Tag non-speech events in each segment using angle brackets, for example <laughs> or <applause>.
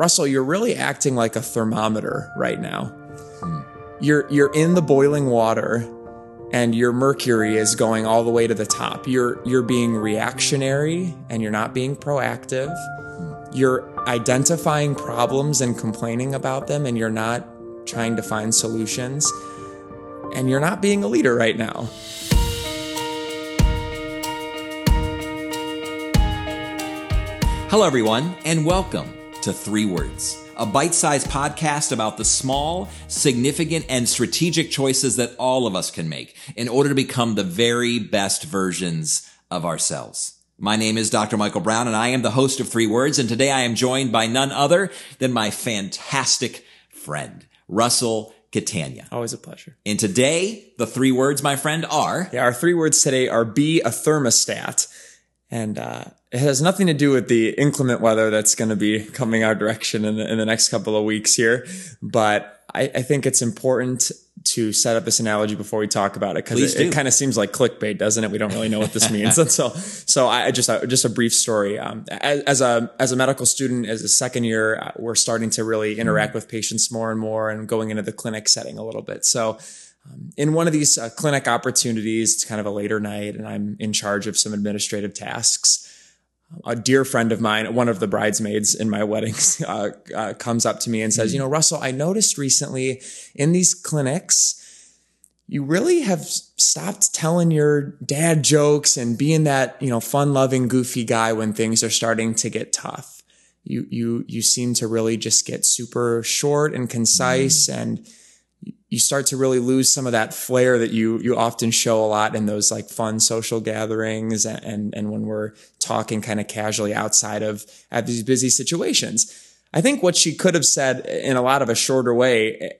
Russell, you're really acting like a thermometer right now. Hmm. You're you're in the boiling water and your mercury is going all the way to the top. You're you're being reactionary and you're not being proactive. Hmm. You're identifying problems and complaining about them and you're not trying to find solutions. And you're not being a leader right now. Hello, everyone, and welcome to Three Words, a bite sized podcast about the small, significant, and strategic choices that all of us can make in order to become the very best versions of ourselves. My name is Dr. Michael Brown, and I am the host of Three Words, and today I am joined by none other than my fantastic friend, Russell Catania. Always a pleasure. And today, the three words, my friend, are Yeah, our three words today are be a thermostat. And uh, it has nothing to do with the inclement weather that's going to be coming our direction in the, in the next couple of weeks here. But I, I think it's important to set up this analogy before we talk about it because it, it kind of seems like clickbait, doesn't it? We don't really know what this <laughs> means. and so, so I I just uh, just a brief story. Um, as, as a as a medical student, as a second year, uh, we're starting to really interact with patients more and more, and going into the clinic setting a little bit. So in one of these uh, clinic opportunities, it's kind of a later night, and I'm in charge of some administrative tasks. A dear friend of mine, one of the bridesmaids in my <laughs> weddings, uh, uh, comes up to me and says, "You know, Russell, I noticed recently in these clinics." You really have stopped telling your dad jokes and being that, you know, fun-loving, goofy guy when things are starting to get tough. You you you seem to really just get super short and concise and you start to really lose some of that flair that you you often show a lot in those like fun social gatherings and and, and when we're talking kind of casually outside of at these busy situations. I think what she could have said in a lot of a shorter way,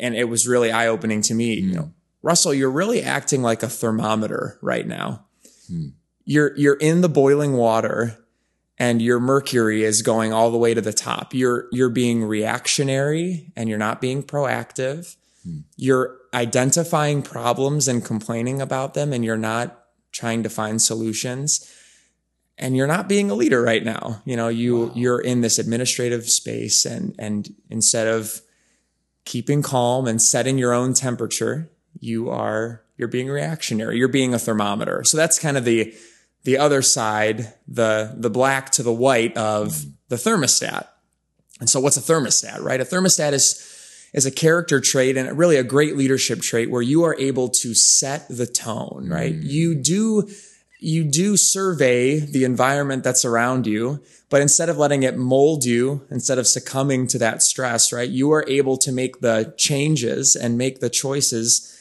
and it was really eye opening to me. You hmm. know, Russell, you're really acting like a thermometer right now. Hmm. You're you're in the boiling water and your mercury is going all the way to the top. You're you're being reactionary and you're not being proactive. You're identifying problems and complaining about them and you're not trying to find solutions. And you're not being a leader right now. You know, you you're in this administrative space and and instead of keeping calm and setting your own temperature, you are you're being reactionary. You're being a thermometer. So that's kind of the the other side, the the black to the white of mm-hmm. the thermostat. And so what's a thermostat, right? A thermostat is is a character trait and really a great leadership trait where you are able to set the tone, right? Mm. You do you do survey the environment that's around you, but instead of letting it mold you, instead of succumbing to that stress, right? You are able to make the changes and make the choices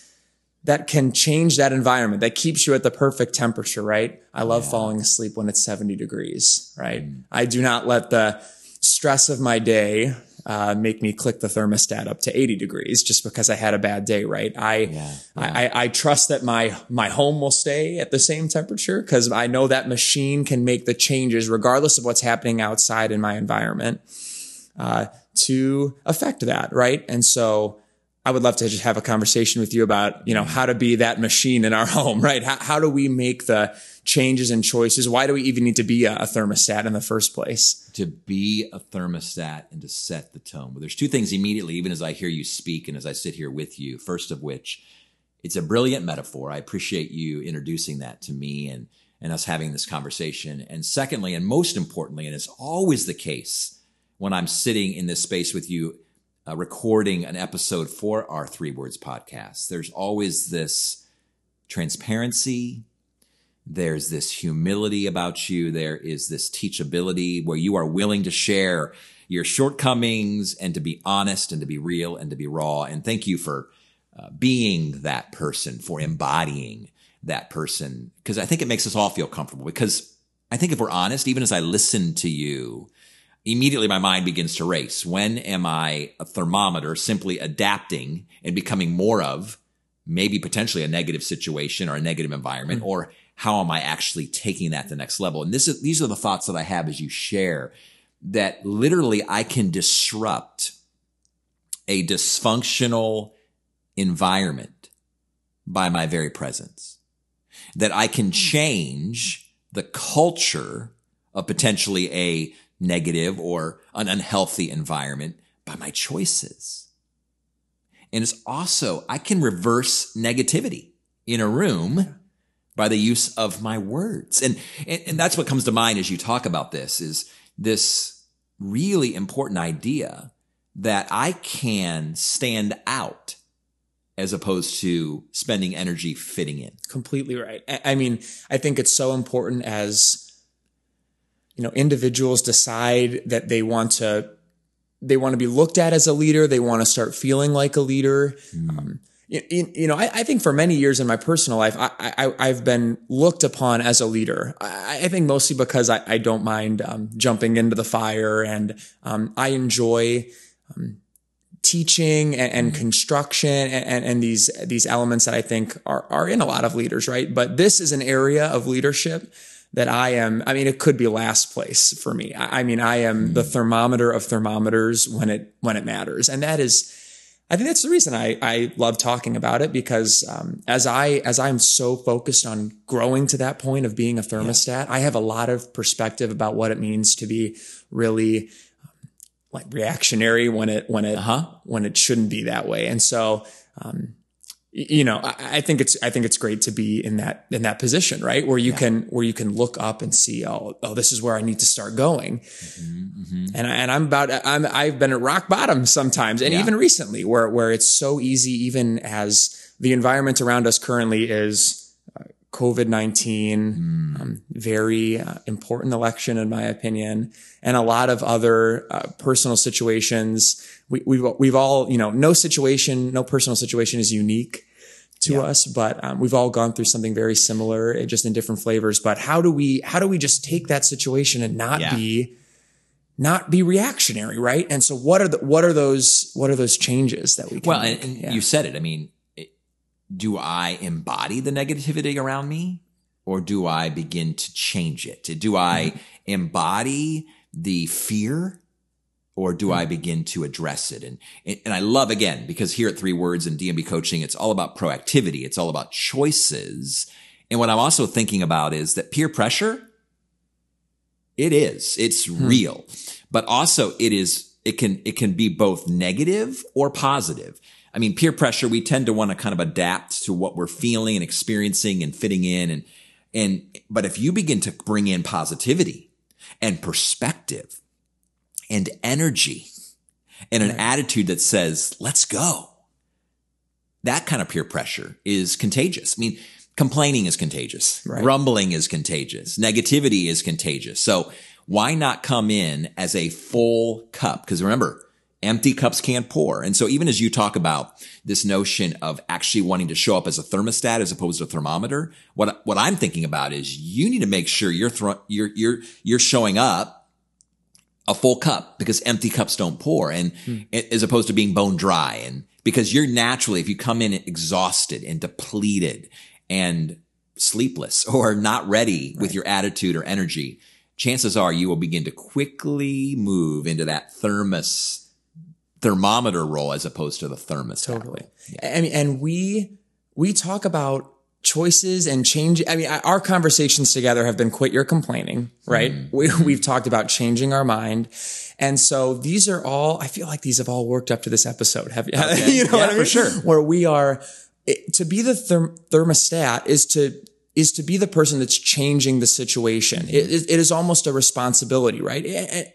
that can change that environment that keeps you at the perfect temperature, right? I love falling asleep when it's 70 degrees, right? Mm. I do not let the stress of my day uh, make me click the thermostat up to 80 degrees just because I had a bad day, right? I, I, I, I trust that my, my home will stay at the same temperature because I know that machine can make the changes regardless of what's happening outside in my environment uh, to affect that, right? And so I would love to just have a conversation with you about, you know, how to be that machine in our <laughs> home, right? How, how do we make the changes and choices? Why do we even need to be a, a thermostat in the first place? to be a thermostat and to set the tone. But there's two things immediately, even as I hear you speak and as I sit here with you. First of which, it's a brilliant metaphor. I appreciate you introducing that to me and, and us having this conversation. And secondly, and most importantly, and it's always the case when I'm sitting in this space with you, uh, recording an episode for our Three Words podcast, there's always this transparency, there's this humility about you. There is this teachability where you are willing to share your shortcomings and to be honest and to be real and to be raw. And thank you for uh, being that person, for embodying that person, because I think it makes us all feel comfortable. Because I think if we're honest, even as I listen to you, immediately my mind begins to race. When am I a thermometer simply adapting and becoming more of maybe potentially a negative situation or a negative environment hmm. or how am I actually taking that to the next level? And this is, these are the thoughts that I have as you share that literally I can disrupt a dysfunctional environment by my very presence. That I can hmm. change the culture of potentially a negative or an unhealthy environment by my choices. And it's also, I can reverse negativity in a room by the use of my words. And, and, and that's what comes to mind as you talk about this is this really important idea that I can stand out as opposed to spending energy fitting in. Completely right. I mean, I think it's so important as you know individuals decide that they want to they want to be looked at as a leader. They want to start feeling like a leader. Mm. Um, you, you, know, I, I, think for many years in my personal life, I, I, have been looked upon as a leader. I, I think mostly because I, I don't mind um, jumping into the fire and um, I enjoy um, teaching and, and mm-hmm. construction and, and, and, these these elements that I think are are in a lot of leaders, right? But this is an area of leadership that I am. I mean, it could be last place for me. I, I mean, I am the mm-hmm. thermometer of thermometers when it when it matters, and that is. I think that's the reason I, I love talking about it because um, as I as I'm so focused on growing to that point of being a thermostat, yeah. I have a lot of perspective about what it means to be really like reactionary when it when it uh-huh. when it shouldn't be that way. And so, um, you know, I, I, think it's I think it's great to be in that in that position, right, where you yeah. can where you can look up and see, oh, oh, this is where I need to start going. Mm-hmm, mm-hmm. And I, and I'm about I'm I've been at rock bottom sometimes, and yeah. even recently, where where it's so easy, even as the environment around us currently is COVID 19, mm. um, very uh, important election, in my opinion, and a lot of other uh, personal situations. We, have we've, we've all, you know, no situation, no personal situation is unique to yeah. us, but um, we've all gone through something very similar, eh, just in different flavors. But how do we, how do we just take that situation and not yeah. be, not be reactionary, right? And so, what are the, what are those, what are those changes that we? Can well, and, and yeah. you said it. I mean, do I embody the negativity around me or do I begin to change it? Do I mm-hmm. embody the fear or do I mm-hmm. begin to address it? And, and I love again, because here at Three Words and DMB coaching, it's all about proactivity. It's all about choices. And what I'm also thinking about is that peer pressure, it is, it's hmm. real, but also it is, it can, it can be both negative or positive. I mean, peer pressure, we tend to want to kind of adapt to what we're feeling and experiencing and fitting in. And, and, but if you begin to bring in positivity and perspective and energy and an right. attitude that says, let's go, that kind of peer pressure is contagious. I mean, complaining is contagious. Right. Grumbling is contagious. Negativity is contagious. So why not come in as a full cup? Because remember, empty cups can't pour. And so even as you talk about this notion of actually wanting to show up as a thermostat as opposed to a thermometer, what, what I'm thinking about is you need to make sure you're, thro- you're, you're, you're showing up a full cup because empty cups don't pour and hmm. as opposed to being bone dry. And because you're naturally, if you come in exhausted and depleted and sleepless <laughs> or not ready right. with your attitude or energy, chances are you will begin to quickly move into that thermos thermometer role as opposed to the thermos Totally. Yeah. I mean, and we we talk about choices and change. I mean, our conversations together have been quit your complaining, right? Mm. We, we've talked about changing our mind. And so these are all, I feel like these have all worked up to this episode. Have you, okay. <laughs> you know yeah, I mean? for sure. Where we are, it, to be the therm- thermostat is to is to be the person that's changing the situation. It, it is almost a responsibility, right?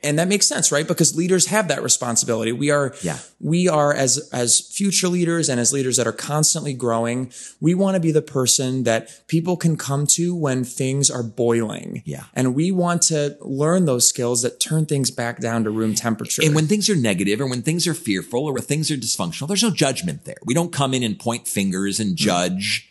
And that makes sense, right? Because leaders have that responsibility. We are, yeah. we are as, as future leaders and as leaders that are constantly growing, we want to be the person that people can come to when things are boiling. Yeah. And we want to learn those skills that turn things back down to room temperature. And when things are negative or when things are fearful or when things are dysfunctional, there's no judgment there. We don't come in and point fingers and judge. Mm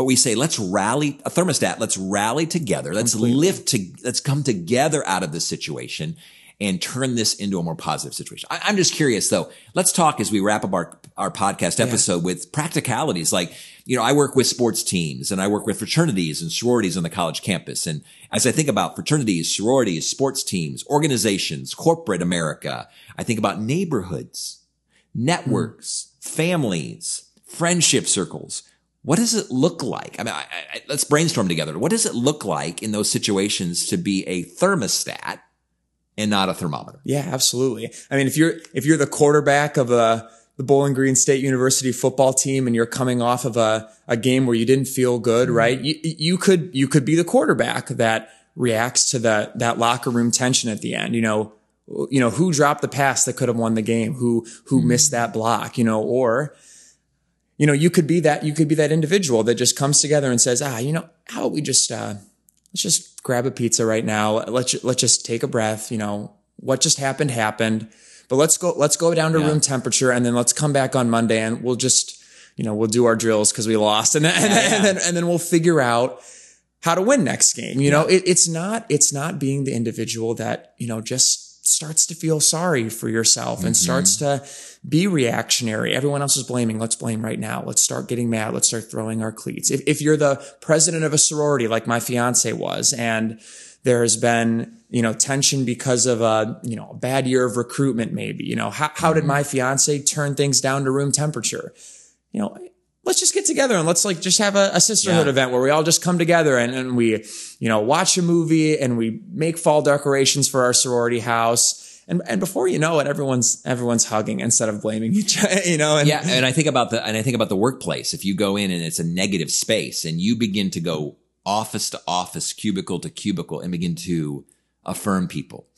but we say, let's rally a thermostat. Let's rally together. Let's Completely. lift to, let's come together out of this situation and turn this into a more positive situation. I, am just curious though. Let's talk as we wrap up our, our podcast episode yeah. with practicalities. Like, you know, I work with sports teams and I work with fraternities and sororities on the college campus. And as I think about fraternities, sororities, sports teams, organizations, corporate America, I think about neighborhoods, networks, mm. families, friendship circles what does it look like? I mean, I, I, let's brainstorm together. What does it look like in those situations to be a thermostat and not a thermometer. Yeah, absolutely. I mean, if you're if you're the quarterback of a the Bowling Green State University football team and you're coming off of a, a game where you didn't feel good, mm-hmm. right? You, you could you could be the quarterback that reacts to that that locker room tension at the end. You know, you know who dropped the pass that could have won the game, who who mm-hmm. missed that block, you know, or you know, you could be that you could be that individual that just comes together and says, ah, you know, how about we just uh, let's just grab a pizza right now. Let's let's just take a breath. You know, what just happened happened but let's go, let's go down to yeah. room temperature and then let's come back on Monday and we'll just, you know, we'll do our drills because we lost and then, yeah, and, then, yeah. and, then, and then we'll figure out how to win next game. You know, it, it's not, it's not being the individual that, you know, just starts to feel sorry for yourself mm-hmm. and starts to be reactionary. Everyone else is blaming. Let's blame right now. Let's start getting mad. Let's start throwing our cleats. If, if you're the president of a sorority like my fiance was and there has been, you know, tension because of a, you know, a bad year of recruitment, maybe. You know, how, how did mm-hmm. my fiance turn things down to room temperature? You know, let's just get together and let's like just have a, a sisterhood yeah. event where we all just come together and, and we, you know, watch a movie and we make fall decorations for our sorority house. And, and before you know it, everyone's everyone's hugging instead of blaming <laughs> each other. You know, and, yeah. And I think about the and I think about the workplace. If you go in and it's a negative space, and you begin to go office to office, cubicle to cubicle, and begin to affirm people,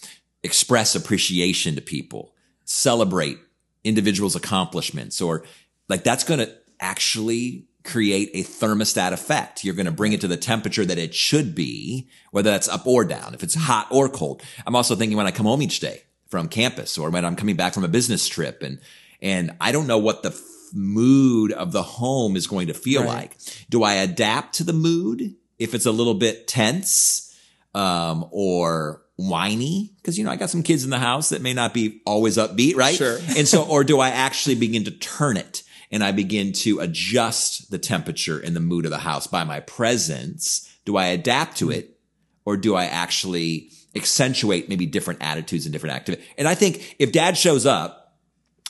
express appreciation to people, celebrate individuals' accomplishments, or like that's going to actually create a thermostat effect. You're going to bring it to the temperature that it should be, whether that's up or down, if it's hot or cold. I'm also thinking when I come home each day from campus or when I'm coming back from a business trip and, and I don't know what the mood of the home is going to feel right. like. Do I adapt to the mood if it's a little bit tense um, or whiny because you know I got some kids in the house that may not be always upbeat, right? Sure. and so, or do I actually begin to turn it and I begin to adjust the temperature and the mood of the house by my presence? Do I adapt to it, or do I actually accentuate maybe different attitudes and different activities? And I think if Dad shows up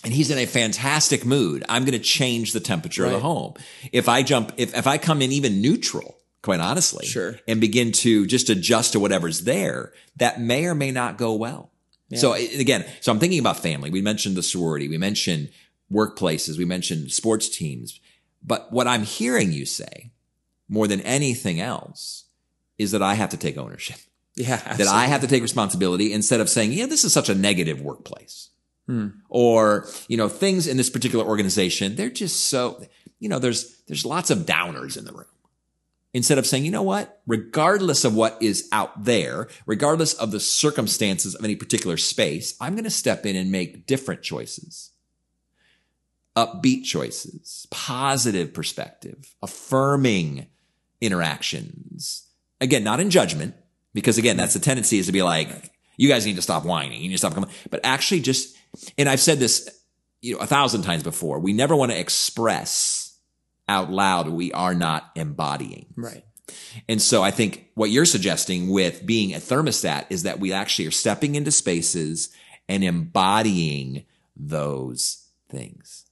and he's in a fantastic mood, I'm going to change the temperature right. of the home. If I jump, if if I come in even neutral quite honestly. Sure. And begin to just adjust to whatever's there, that may or may not go well. Yeah. So again, so I'm thinking about family. We mentioned the sorority. We mentioned workplaces. We mentioned sports teams. But what I'm hearing you say more than anything else is that I have to take ownership. <laughs> Yeah. Absolutely. That I have to take responsibility instead of saying, yeah, this is such a negative workplace. Hmm. Or, you know, things in this particular organization, they're just so, you know, there's, there's lots of downers in the room instead of saying, you know what, regardless of what is out there, regardless of the circumstances of any particular space, I'm going to step in and make different choices. Upbeat choices, positive perspective, affirming interactions. Again, not in judgment, because again, that's the tendency is to be like, you guys need to stop whining. You need to stop coming, but actually just, and I've said this, you know, a thousand times before, we never want to express out loud we are not embodying. Right. And so I think what you're suggesting with being a thermostat is that we actually are stepping into spaces and embodying those things.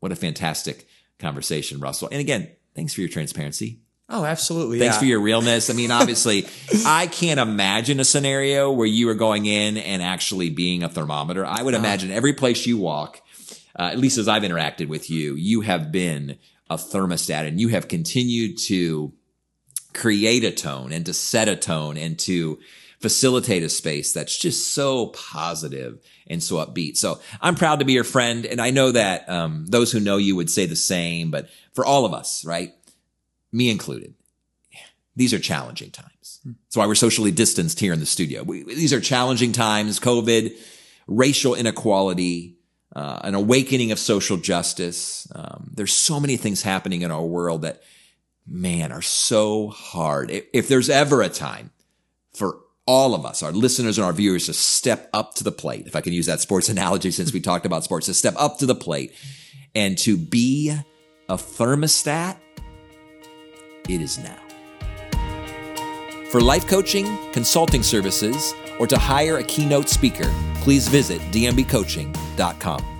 What a fantastic conversation, Russell. And again, thanks for your transparency. Oh, absolutely. Thanks yeah. for your realness. I mean, obviously, <laughs> I can't imagine a scenario where you are going in and actually being a thermometer. I would uh-huh. imagine every place you walk, uh, at least as I've interacted with you, you have been a thermostat and you have continued to create a tone and to set a tone and to facilitate a space that's just so positive and so upbeat. So I'm proud to be your friend. And I know that, um, those who know you would say the same, but for all of us, right? Me included, these are challenging times. That's why we're socially distanced here in the studio. We, these are challenging times, COVID, racial inequality, uh, an awakening of social justice. Um, there's so many things happening in our world that, man, are so hard. If, if there's ever a time for all of us, our listeners and our viewers, to step up to the plate, if I can use that sports <laughs> analogy since we talked about sports, to step up to the plate and to be a thermostat, it is now. For life coaching, consulting services, or to hire a keynote speaker, please visit dmbcoaching.com.